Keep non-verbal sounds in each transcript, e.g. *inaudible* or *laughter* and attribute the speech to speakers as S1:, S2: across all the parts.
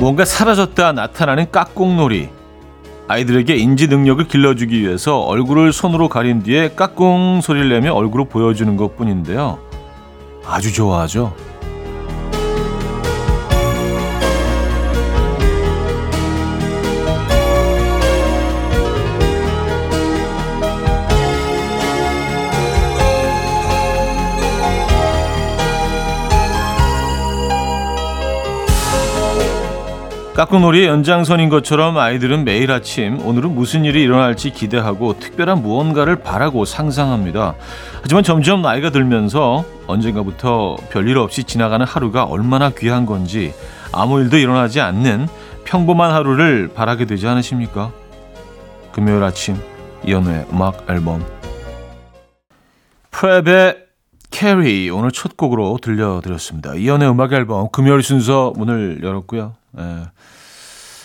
S1: 뭔가 사라졌다 나타나는 깍꿍놀이. 아이들에게 인지 능력을 길러주기 위해서 얼굴을 손으로 가린 뒤에 깍꿍 소리를 내며 얼굴을 보여주는 것 뿐인데요. 아주 좋아하죠. 깍꿍놀이의 연장선인 것처럼 아이들은 매일 아침 오늘은 무슨 일이 일어날지 기대하고 특별한 무언가를 바라고 상상합니다. 하지만 점점 나이가 들면서 언젠가부터 별일 없이 지나가는 하루가 얼마나 귀한 건지 아무 일도 일어나지 않는 평범한 하루를 바라게 되지 않으십니까? 금요일 아침 이연우의 음악 앨범 PREP의 Carrie 오늘 첫 곡으로 들려드렸습니다. 이연의 음악 앨범 금요일 순서 문을 열었고요. 예.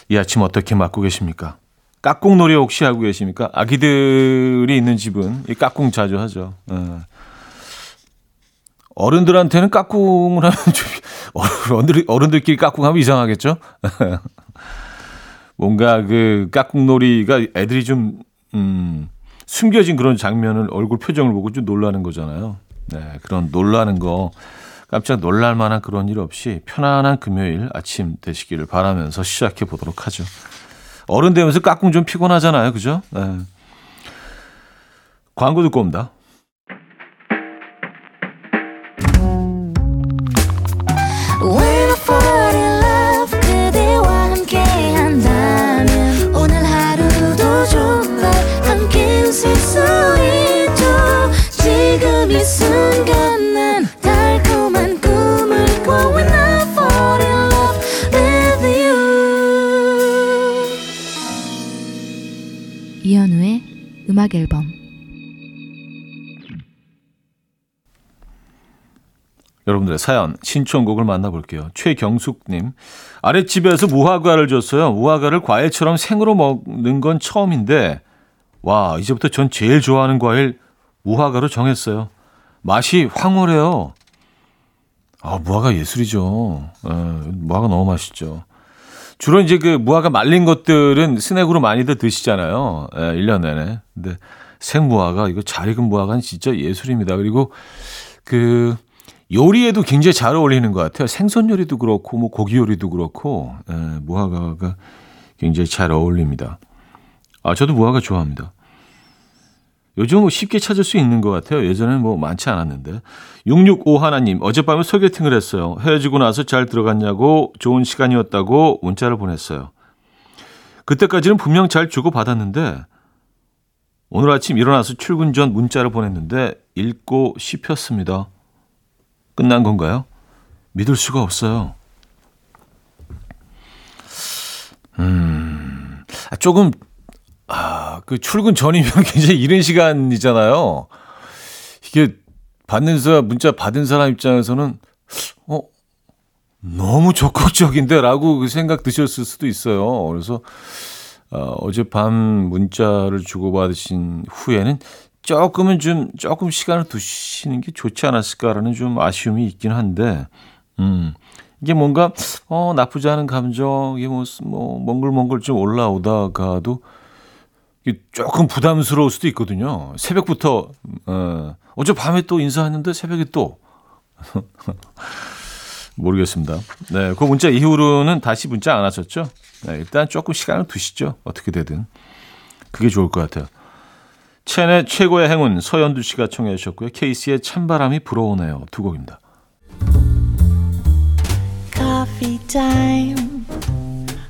S1: 이 아침 어떻게 맞고 계십니까? 깍꿍 놀이 혹시 하고 계십니까? 아기들이 있는 집은 이 깍꿍 자주 하죠. 예. 어른들한테는 깍꿍을 하면 *laughs* 좀 어른들 어른들끼리 깍꿍하면 이상하겠죠? *laughs* 뭔가 그 깍꿍놀이가 애들이 좀 음, 숨겨진 그런 장면을 얼굴 표정을 보고 좀 놀라는 거잖아요. 네, 그런 놀라는 거 깜짝 놀랄 만한 그런 일 없이 편안한 금요일 아침 되시기를 바라면서 시작해 보도록 하죠. 어른 되면서 깍꿍 좀 피곤하잖아요. 그죠? 네. 광고 듣고 옵니다.
S2: 음악 앨범
S1: 여러분들의 사연, 신청곡을 만나볼게요. 최경숙님, 아랫집에서 무화과를 줬어요. 무화과를 과일처럼 생으로 먹는 건 처음인데, 와, 이제부터 전 제일 좋아하는 과일 무화과로 정했어요. 맛이 황홀해요. 아, 무화과 예술이죠. 에, 무화과 너무 맛있죠. 주로 이제 그 무화과 말린 것들은 스낵으로 많이들 드시잖아요. 예, 1년 내내. 근데 생무화과, 이거 잘 익은 무화과는 진짜 예술입니다. 그리고 그 요리에도 굉장히 잘 어울리는 것 같아요. 생선 요리도 그렇고, 뭐 고기 요리도 그렇고, 예, 무화과가 굉장히 잘 어울립니다. 아, 저도 무화과 좋아합니다. 요즘 뭐 쉽게 찾을 수 있는 것 같아요. 예전에는 뭐 많지 않았는데. 665 하나님, 어젯밤에 소개팅을 했어요. 헤어지고 나서 잘 들어갔냐고 좋은 시간이었다고 문자를 보냈어요. 그때까지는 분명 잘 주고받았는데, 오늘 아침 일어나서 출근 전 문자를 보냈는데, 읽고 씹혔습니다. 끝난 건가요? 믿을 수가 없어요. 음, 아, 조금 아, 그 출근 전이면 *laughs* 굉장히 이른 시간이잖아요. 이게 받는 사람, 문자 받은 사람 입장에서는, 어, 너무 적극적인데? 라고 그 생각 드셨을 수도 있어요. 그래서, 어, 어젯밤 문자를 주고받으신 후에는 조금은 좀, 조금 시간을 두시는 게 좋지 않았을까라는 좀 아쉬움이 있긴 한데, 음, 이게 뭔가, 어, 나쁘지 않은 감정, 이게 뭐, 뭐, 몽글몽글 좀 올라오다가도, 조금 부담스러울 수도 있거든요. 새벽부터 어, 어제 밤에 또 인사했는데 새벽에 또 *laughs* 모르겠습니다. 네, 그 문자 이후로는 다시 문자 안 하셨죠? 네, 일단 조금 시간을 두시죠. 어떻게 되든 그게 좋을 것 같아요. 첸의 최고의 행운 서현두 씨가 청해 주셨고요. 케이스의 찬바람이 불어오네요. 두 곡입니다. Coffee time.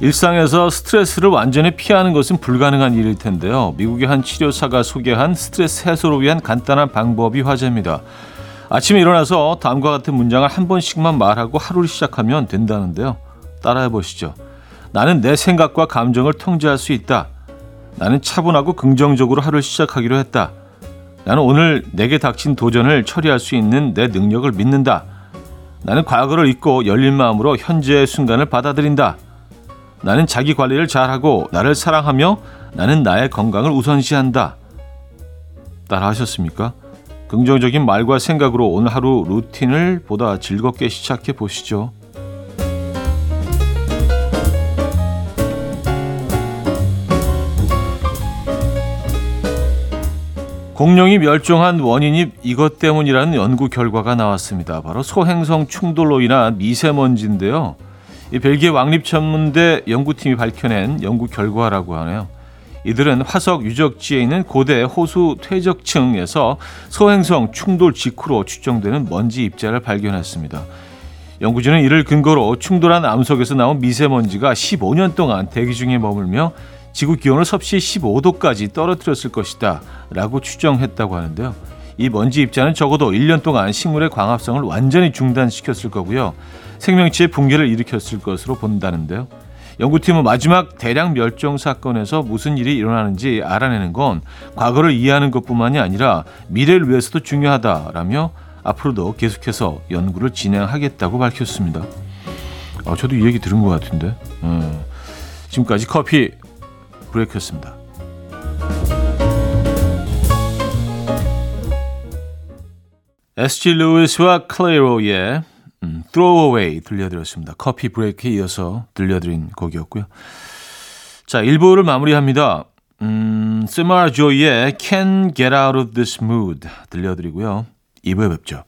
S1: 일상에서 스트레스를 완전히 피하는 것은 불가능한 일일 텐데요. 미국의 한 치료사가 소개한 스트레스 해소를 위한 간단한 방법이 화제입니다. 아침에 일어나서 다음과 같은 문장을 한 번씩만 말하고 하루를 시작하면 된다는데요. 따라해 보시죠. 나는 내 생각과 감정을 통제할 수 있다. 나는 차분하고 긍정적으로 하루를 시작하기로 했다. 나는 오늘 내게 닥친 도전을 처리할 수 있는 내 능력을 믿는다. 나는 과거를 잊고 열린 마음으로 현재의 순간을 받아들인다. 나는 자기 관리를 잘하고 나를 사랑하며 나는 나의 건강을 우선시한다. 따라 하셨습니까? 긍정적인 말과 생각으로 오늘 하루 루틴을 보다 즐겁게 시작해 보시죠. 공룡이 멸종한 원인이 이것 때문이라는 연구 결과가 나왔습니다. 바로 소행성 충돌로 인한 미세먼지인데요. 이 벨기에 왕립천문대 연구팀이 밝혀낸 연구 결과라고 하네요. 이들은 화석 유적지에 있는 고대 호수 퇴적층에서 소행성 충돌 직후로 추정되는 먼지 입자를 발견했습니다. 연구진은 이를 근거로 충돌한 암석에서 나온 미세먼지가 15년 동안 대기 중에 머물며 지구 기온을 섭씨 15도까지 떨어뜨렸을 것이다 라고 추정했다고 하는데요. 이 먼지 입자는 적어도 1년 동안 식물의 광합성을 완전히 중단시켰을 거고요. 생명체의 붕괴를 일으켰을 것으로 본다는데요. 연구팀은 마지막 대량 멸종 사건에서 무슨 일이 일어나는지 알아내는 건 과거를 이해하는 것뿐만이 아니라 미래를 위해서도 중요하다라며 앞으로도 계속해서 연구를 진행하겠다고 밝혔습니다. 아, 저도 이 얘기 들은 것 같은데. 음, 지금까지 커피 브레이크였습니다. SG 루이스와 클레이로의 음, Throw Away 들려드렸습니다. 커피 브레이크에 이어서 들려드린 곡이었고요. 자, 1부를 마무리합니다. 음, 스마르 조이의 Can Get Out of This Mood 들려드리고요. 2부에 뵙죠.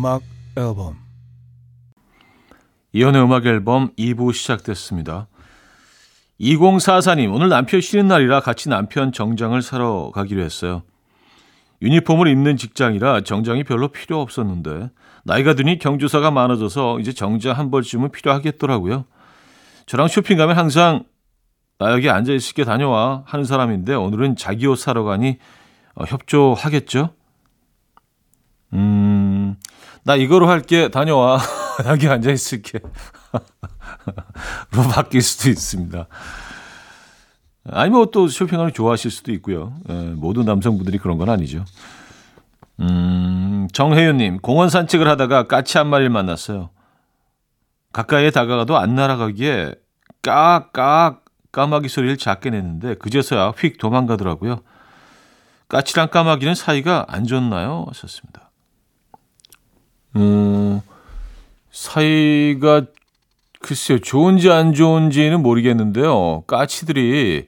S1: 음악 앨범 이현우의 음악 앨범 2부 시작됐습니다. 2044님, 오늘 남편 쉬는 날이라 같이 남편 정장을 사러 가기로 했어요. 유니폼을 입는 직장이라 정장이 별로 필요 없었는데 나이가 드니 경조사가 많아져서 이제 정장 한 벌쯤은 필요하겠더라고요. 저랑 쇼핑 가면 항상 나 여기 앉아 있을 게 다녀와 하는 사람인데 오늘은 자기 옷 사러 가니 어, 협조하겠죠? 음, 나 이거로 할게. 다녀와. *laughs* 여기 앉아 있을게. *laughs* 로 바뀔 수도 있습니다. 아니면 또 쇼핑하는 좋아하실 수도 있고요. 예, 모든 남성분들이 그런 건 아니죠. 음, 정혜윤님, 공원 산책을 하다가 까치 한 마리를 만났어요. 가까이에 다가가도 안 날아가기에 까악, 까마귀 소리를 작게 냈는데 그제서야 휙 도망가더라고요. 까치랑 까마귀는 사이가 안 좋나요? 하셨습니다. 음, 사이가 글쎄요, 좋은지 안 좋은지는 모르겠는데요. 까치들이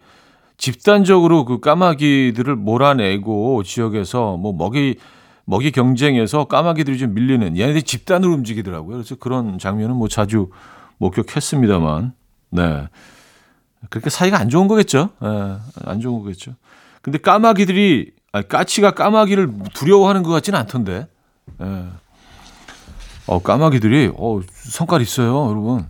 S1: 집단적으로 그 까마귀들을 몰아내고 지역에서 뭐 먹이 먹이 경쟁에서 까마귀들이 좀 밀리는 얘네들이 집단으로 움직이더라고요. 그래서 그런 장면은 뭐 자주 목격했습니다만, 네. 그렇게 사이가 안 좋은 거겠죠. 네, 안 좋은 거겠죠. 근데 까마귀들이 아니, 까치가 까마귀를 두려워하는 것 같지는 않던데. 네. 어, 까마귀들이, 어, 성깔 있어요, 여러분.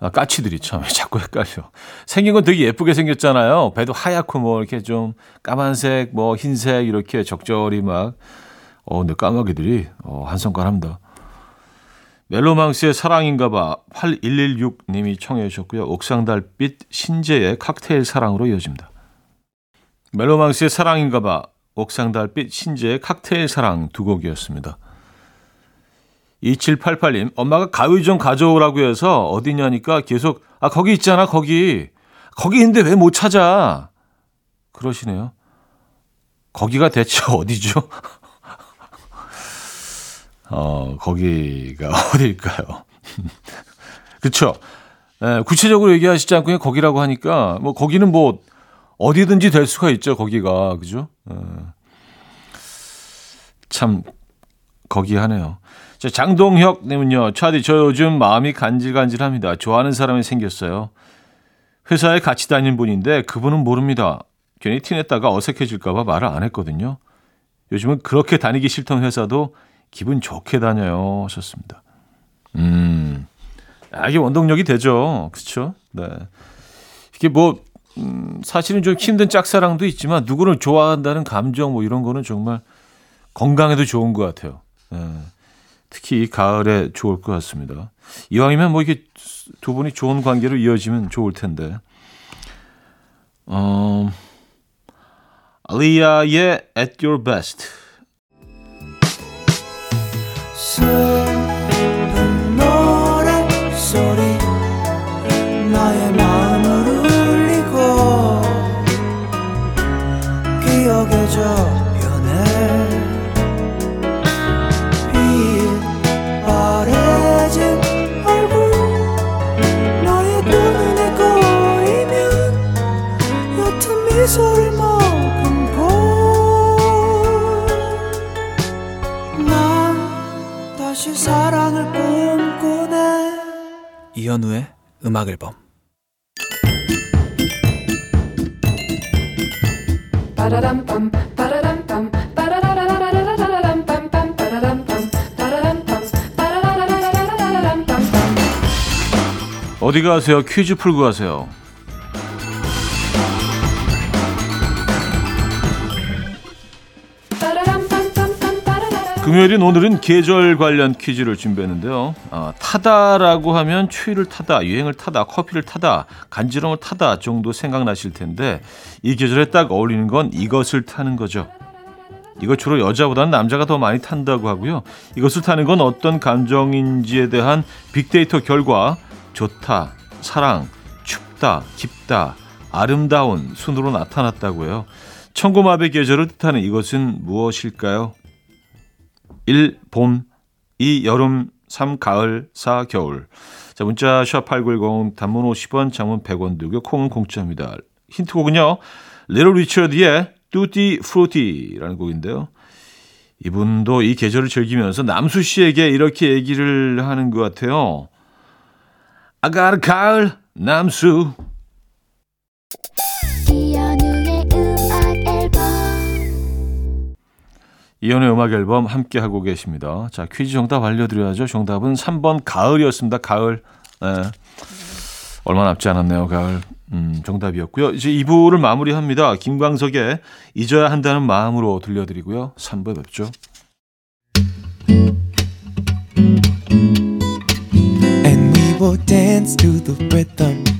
S1: 아, 까치들이 참 *laughs* 자꾸 헷갈려. 생긴 건 되게 예쁘게 생겼잖아요. 배도 하얗고 뭐 이렇게 좀 까만색, 뭐 흰색 이렇게 적절히 막. 어, 근데 까마귀들이 어, 한 성깔 합니다. 멜로망스의 사랑인가봐 8116님이 청해 주셨고요. 옥상달빛 신재의 칵테일 사랑으로 이어집니다. 멜로망스의 사랑인가봐 옥상달빛 신재의 칵테일 사랑 두 곡이었습니다. 2788님, 엄마가 가위 좀 가져오라고 해서 어디냐니까 계속, 아, 거기 있잖아, 거기. 거기 있는데 왜 못 찾아? 그러시네요. 거기가 대체 *laughs* 어디죠? *laughs* 어, 거기가 *laughs* 어딜까요? 그쵸? 예, 구체적으로 얘기하시지 않고 그냥 거기라고 하니까, 뭐, 거기는 뭐, 어디든지 될 수가 있죠, 거기가. 그죠? 예. 참, 거기 하네요. 자, 장동혁 님은요, 차디, 저 요즘 마음이 간질간질합니다. 좋아하는 사람이 생겼어요. 회사에 같이 다니는 분인데 그분은 모릅니다. 괜히 티냈다가 어색해질까 봐 말을 안 했거든요. 요즘은 그렇게 다니기 싫던 회사도 기분 좋게 다녀요. 하셨습니다. 음, 아, 이게 원동력이 되죠. 그렇죠? 네. 이게 뭐 음, 사실은 좀 힘든 짝사랑도 있지만 누구를 좋아한다는 감정 뭐 이런 거는 정말 건강에도 좋은 것 같아요. 네. 특히 이 가을에 좋을 것 같습니다. 이왕이면 뭐 이게 두 분이 좋은 관계로 이어지면 좋을 텐데. 어, 알리아의 At Your Best.
S3: 이현우의 음악 앨범
S1: 어디 가세요? 퀴즈 풀고 가세요. 금요일인 오늘은 계절 관련 퀴즈를 준비했는데요. 아, 타다라고 하면 추위를 타다, 유행을 타다, 커피를 타다, 간지럼을 타다 정도 생각나실 텐데 이 계절에 딱 어울리는 건 이것을 타는 거죠. 이거 주로 여자보다는 남자가 더 많이 탄다고 하고요. 이것을 타는 건 어떤 감정인지에 대한 빅데이터 결과 좋다, 사랑, 춥다, 깊다, 아름다운 순으로 나타났다고요. 천고마비의 계절을 뜻하는 이것은 무엇일까요? 1. 봄 2. 여름 3. 가을 4. 겨울 자 문자 샵8910 단문 50원 장문 100원 들고 콩은 공짜입니다. 힌트곡은요. 리틀 리처드의 Tutti Frutti라는 곡인데요. 이분도 이 계절을 즐기면서 남수 씨에게 이렇게 얘기를 하는 것 같아요. 아가르 가을 남수 이연의 음악 앨범 함께 하고 계십니다. 자, 퀴즈 정답 알려드려야죠. 정답은 3번 가을이었습니다. 가을. 네. 얼마 남지 않았네요. 가을. 음, 정답이었고요. 이제 2부를 마무리합니다. 김광석의 잊어야 한다는 마음으로 들려드리고요. 3부에 뵙죠.
S2: And we will dance to the rhythm.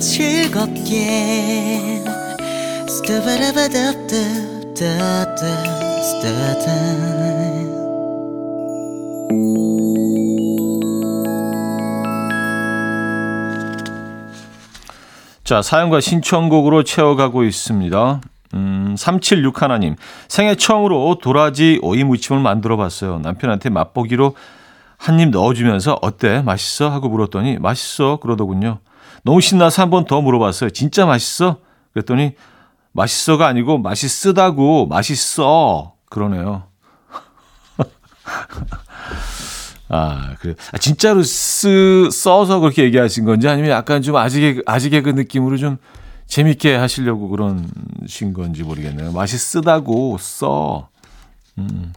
S4: 즐겁게 스타바라바답답답답답
S1: 자, 사연과 신청곡으로 채워가고 있습니다. 음, 376 하나님. 생애 처음으로 도라지 오이 무침을 만들어 봤어요. 남편한테 맛보기로 한 입 넣어주면서 어때? 맛있어? 하고 물었더니 맛있어? 그러더군요. 너무 신나서 한 번 더 물어봤어요. 진짜 맛있어? 그랬더니 맛있어가 아니고 맛있으다고 맛있어. 그러네요. *laughs* 아, 그래. 아, 진짜로 쓰, 써서 그렇게 얘기하신 건지 아니면 약간 좀 아직의, 아직의 그 느낌으로 좀 재밌게 하시려고 그런신 건지 모르겠네요. 맛이 쓰다고 써. 음.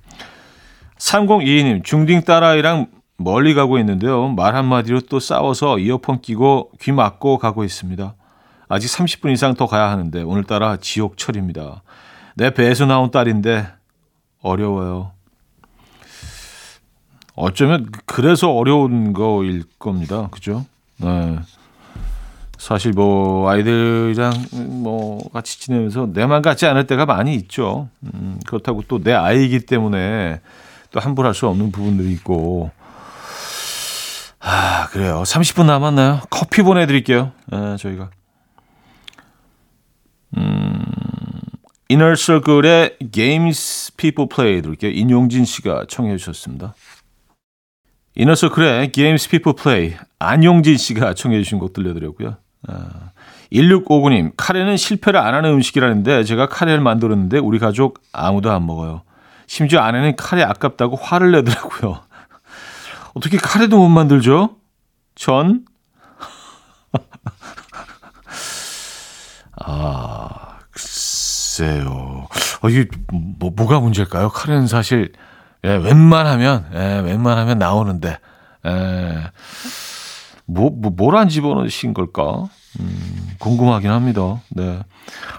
S1: 3022님, 중딩 딸아이랑 멀리 가고 있는데요. 말 한마디로 또 싸워서 이어폰 끼고 귀 막고 가고 있습니다. 아직 30분 이상 더 가야 하는데 오늘따라 지옥철입니다. 내 배에서 나온 딸인데 어려워요. 어쩌면 그래서 어려운 거일 겁니다. 그죠? 네. 사실 뭐 아이들이랑 뭐 같이 지내면서 내만 같지 않을 때가 많이 있죠. 음, 그렇다고 또 내 아이이기 때문에 또 함부로 할 수 없는 부분들이 있고. 아, 그래요. 30분 남았나요? 커피 보내드릴게요. 네, 저희가. 음, 이너 서클의 Games People Play 들을게요. 인용진 씨가 청해 주셨습니다. 이너서클의 Games People Play 안용진 씨가 청해 주신 곡 들려드렸고요. 아, 1659님 카레는 실패를 안 하는 음식이라는데 제가 카레를 만들었는데 우리 가족 아무도 안 먹어요. 심지어 아내는 카레 아깝다고 화를 내더라고요. 어떻게 카레도 못 만들죠? 전? *laughs* 아, 글쎄요. 어, 이게 뭐, 뭐가 문제일까요? 카레는 사실 예, 웬만하면, 예, 웬만하면 나오는데, 예, 뭐, 뭐, 뭘 안 집어넣으신 걸까? 음, 궁금하긴 합니다. 네.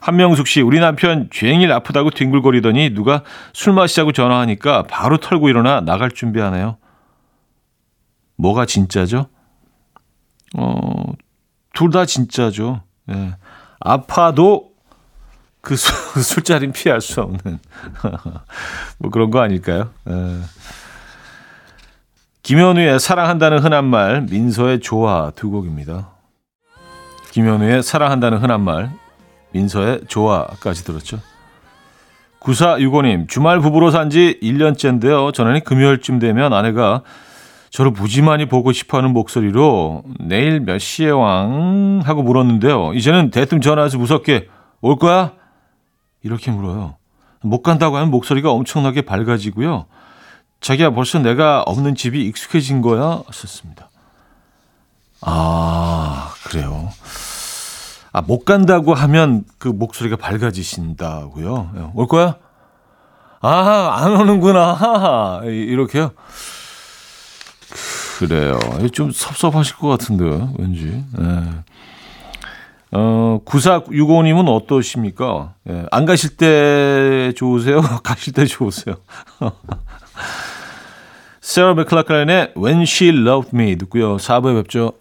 S1: 한명숙 씨, 우리 남편 죄행일 아프다고 뒹굴거리더니 누가 술 마시자고 전화하니까 바로 털고 일어나 나갈 준비하네요. 뭐가 진짜죠? 어, 둘 다 진짜죠. 예. 아파도 그 술, *laughs* 술자리는 피할 수 없는 *laughs* 뭐 그런 거 아닐까요? 에. 김현우의 사랑한다는 흔한 말, 민서의 좋아 두 곡입니다. 김현우의 사랑한다는 흔한 말, 민서의 좋아까지 들었죠. 9465님, 주말 부부로 산 지 1년째인데요. 전에는 금요일쯤 되면 아내가 저를 무지만이 보고 싶어 하는 목소리로 내일 몇 시에 왕? 하고 물었는데요. 이제는 대뜸 전화해서 무섭게 올 거야? 이렇게 물어요. 못 간다고 하면 목소리가 엄청나게 밝아지고요. 자기야 벌써 내가 없는 집이 익숙해진 거야? 썼습니다. 아, 그래요. 아, 못 간다고 하면 그 목소리가 밝아지신다고요? 올 거야? 아, 안 오는구나. 이렇게요? 그래요. 좀 섭섭하실 것 같은데, 왠지. 네. 어, 9465님은 어떠십니까? 예, 안 가실 때 좋으세요? *laughs* 가실 때 좋으세요? *laughs* 세라 맥클라클란의 When She Loved Me 듣고요. 4부에 뵙죠.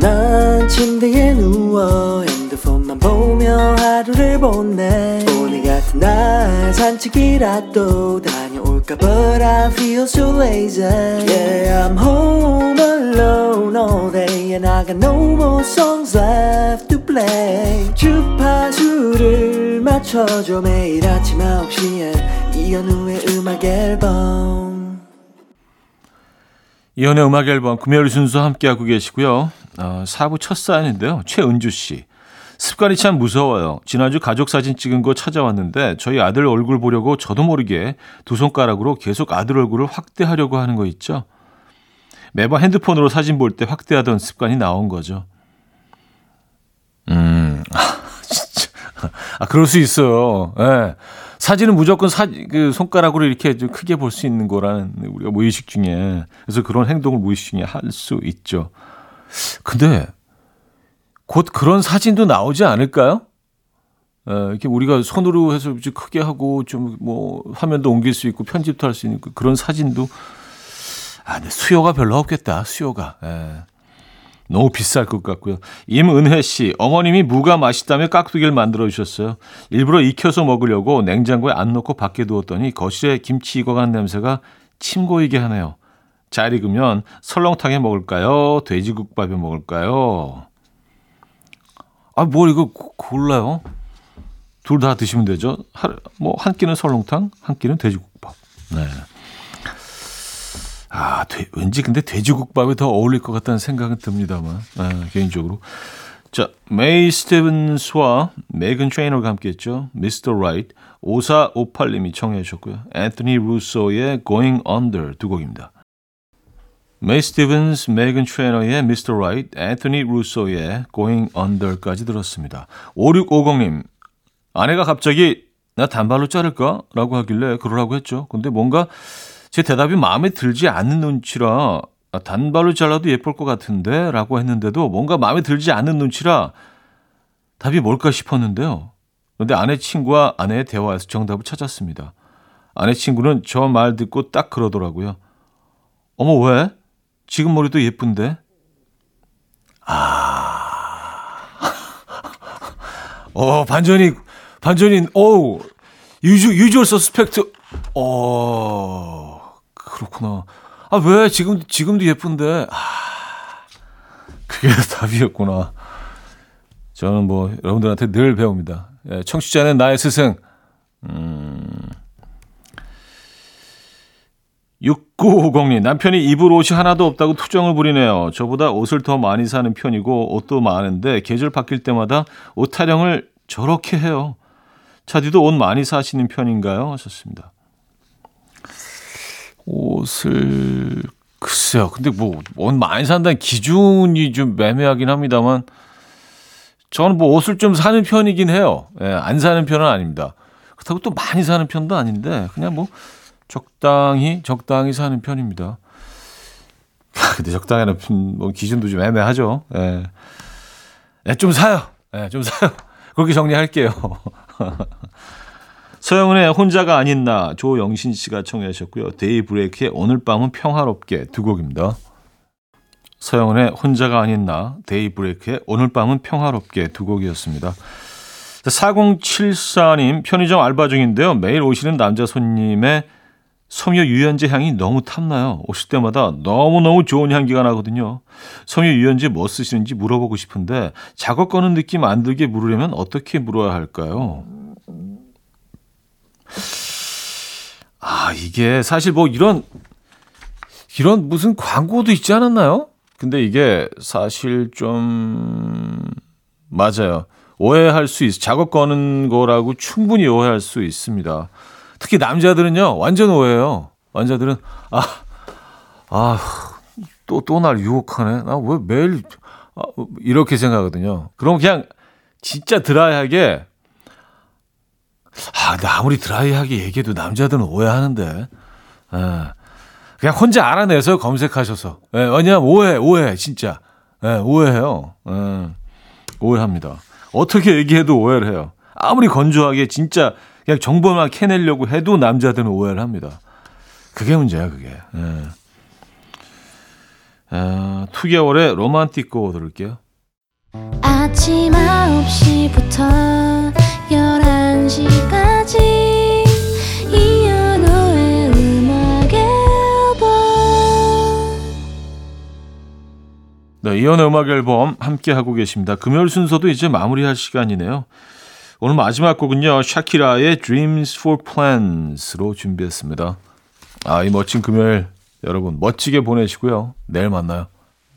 S5: 난 침대에 누워 핸드폰만 보며 하루를 보내 오늘 같은 날 산책이라도 다녀올 까 But I feel so lazy Yeah I'm home alone all day And I got no more songs left to play 주파수를 맞춰줘 매일 아침 9시에 이현우의 음악 앨범
S1: 이연의 음악 앨범 금요일 순서 함께하고 계시고요. 어, 4부 첫 사연인데요. 최은주 씨. 습관이 참 무서워요. 지난주 가족 사진 찍은 거 찾아왔는데 저희 아들 얼굴 보려고 저도 모르게 두 손가락으로 계속 아들 얼굴을 확대하려고 하는 거 있죠. 매번 핸드폰으로 사진 볼 때 확대하던 습관이 나온 거죠. 음, *laughs* 아, 진짜. 아, 그럴 수 있어요. 예. 네. 사진은 무조건 사, 그 손가락으로 이렇게 좀 크게 볼 수 있는 거라는 우리가 무의식 중에. 그래서 그런 행동을 무의식 중에 할 수 있죠. 근데 곧 그런 사진도 나오지 않을까요? 에, 이렇게 우리가 손으로 해서 좀 크게 하고 좀 뭐 화면도 옮길 수 있고 편집도 할 수 있는 그런 사진도 아, 근데 수요가 별로 없겠다. 수요가. 예. 너무 비쌀 것 같고요. 임은혜 씨, 어머님이 무가 맛있다며 깍두기를 만들어 주셨어요. 일부러 익혀서 먹으려고 냉장고에 안 넣고 밖에 두었더니 거실에 김치 익어간 냄새가 침 고이게 하네요. 잘 익으면 설렁탕에 먹을까요? 돼지국밥에 먹을까요? 아, 뭘 이거 고- 골라요? 둘 다 드시면 되죠. 뭐 한 끼는 설렁탕, 한 끼는 돼지국밥. 네. 아, 돼- 왠지 근데 돼지국밥이 더 어울릴 것 같다는 생각은 듭니다만 아, 개인적으로. 자, 메이 스티븐스와 메건 트레이너가 함께했죠. Mr. Right 5458님이 청해 주셨고요. 앤토니 루소의 Going Under 두 곡입니다. 메이 스티븐스, 메건 트레이너의 Mr. Right, 앤토니 루소의 Going Under까지 들었습니다. 5650님, 아내가 갑자기 나 단발로 자를까? 라고 하길래 그러라고 했죠. 근데 뭔가 제 대답이 마음에 들지 않는 눈치라 아, 단발로 잘라도 예쁠 것 같은데 라고 했는데도 뭔가 마음에 들지 않는 눈치라 답이 뭘까 싶었는데요. 그런데 아내 친구와 아내의 대화에서 정답을 찾았습니다. 아내 친구는 저 말 듣고 딱 그러더라고요. 어머 왜? 지금 머리도 예쁜데? 아, *laughs* 어 반전이 반전이 오 유주 유주얼 서스펙트 어 그렇구나. 아 왜 지금 지금도 예쁜데? 아 그게 *laughs* 답이었구나. 저는 뭐 여러분들한테 늘 배웁니다. 예, 청취자는 나의 스승. 음. 6950님, 남편이 입을 옷이 하나도 없다고 투정을 부리네요. 저보다 옷을 더 많이 사는 편이고, 옷도 많은데, 계절 바뀔 때마다 옷 타령을 저렇게 해요. 차디도 옷 많이 사시는 편인가요? 하셨습니다. 옷을, 글쎄요. 근데 뭐, 옷 많이 산다는 기준이 좀 매매하긴 합니다만, 저는 뭐 옷을 좀 사는 편이긴 해요. 예, 안 사는 편은 아닙니다. 그렇다고 또 많이 사는 편도 아닌데, 그냥 뭐, 적당히 적당히 사는 편입니다. 근데 적당히는 뭐 기준도 좀 애매하죠. 예. 예, 좀 사요. 예, 좀 사요. 그렇게 정리할게요. *laughs* 서영은의 혼자가 아닌 나 조영신 씨가 청해 하셨고요. 데이브레이크의 오늘 밤은 평화롭게 두 곡입니다. 서영은의 혼자가 아닌 나 데이브레이크의 오늘 밤은 평화롭게 두 곡이었습니다. 4074님 편의점 알바 중인데요. 매일 오시는 남자 손님의 섬유 유연제 향이 너무 탐나요. 오실 때마다 너무너무 좋은 향기가 나거든요. 섬유 유연제 뭐 쓰시는지 물어보고 싶은데 작업 거는 느낌 안 들게 물으려면 어떻게 물어야 할까요? 아, 이게 사실 뭐 이런 이런 무슨 광고도 있지 않았나요? 근데 이게 사실 좀 맞아요. 오해할 수 있어. 작업 거는 거라고 충분히 오해할 수 있습니다. 특히 남자들은요, 완전 오해요. 남자들은, 아, 아, 또, 또 날 유혹하네. 나 왜 매일, 아, 이렇게 생각하거든요. 그럼 그냥 진짜 드라이하게, 아, 근데 아무리 드라이하게 얘기해도 남자들은 오해하는데, 예. 그냥 혼자 알아내서 검색하셔서. 예, 왜냐면 오해, 오해, 진짜. 예, 오해해요. 예, 오해합니다. 어떻게 얘기해도 오해를 해요. 아무리 건조하게 진짜 그냥 정보만 캐내려고 해도 남자들은 오해를 합니다. 그게 문제야, 그게. 예. 아, 2개월의 로만틱고 들을게요.
S6: 아침 9시부터 11시까지 이현우의 음악 앨범
S1: 네, 이연의 음악 앨범 함께 하고 계십니다. 금요일 순서도 이제 마무리할 시간이네요. 오늘 마지막 곡은요. 샤키라의 Dreams for Plans로 준비했습니다. 아, 이 멋진 금요일 여러분 멋지게 보내시고요. 내일 만나요.